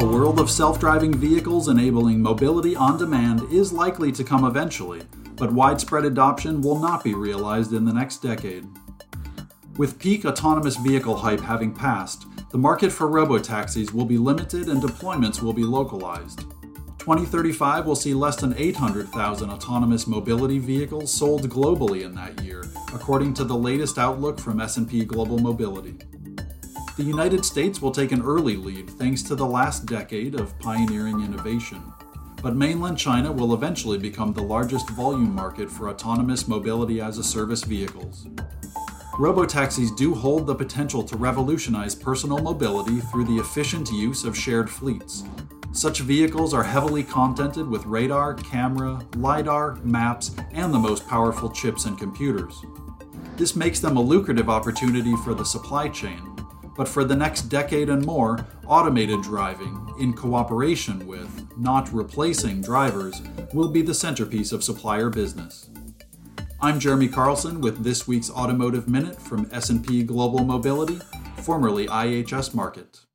A world of self driving vehicles enabling mobility on demand is likely to come eventually, but widespread adoption will not be realized in the next decade. With peak autonomous vehicle hype having passed, the market for robotaxis will be limited and deployments will be localized. 2035 will see less than 800,000 autonomous mobility vehicles sold globally in that year, according to the latest outlook from S&P Global Mobility. The United States will take an early lead thanks to the last decade of pioneering innovation. But mainland China will eventually become the largest volume market for autonomous mobility as a service vehicles. Robotaxis do hold the potential to revolutionize personal mobility through the efficient use of shared fleets. Such vehicles are heavily contented with radar, camera, LiDAR, maps, and the most powerful chips and computers. This makes them a lucrative opportunity for the supply chain, but for the next decade and more, automated driving, in cooperation with, not replacing drivers, will be the centerpiece of supplier business. I'm Jeremy Carlson with this week's Automotive Minute from S&P Global Mobility, formerly IHS Markit.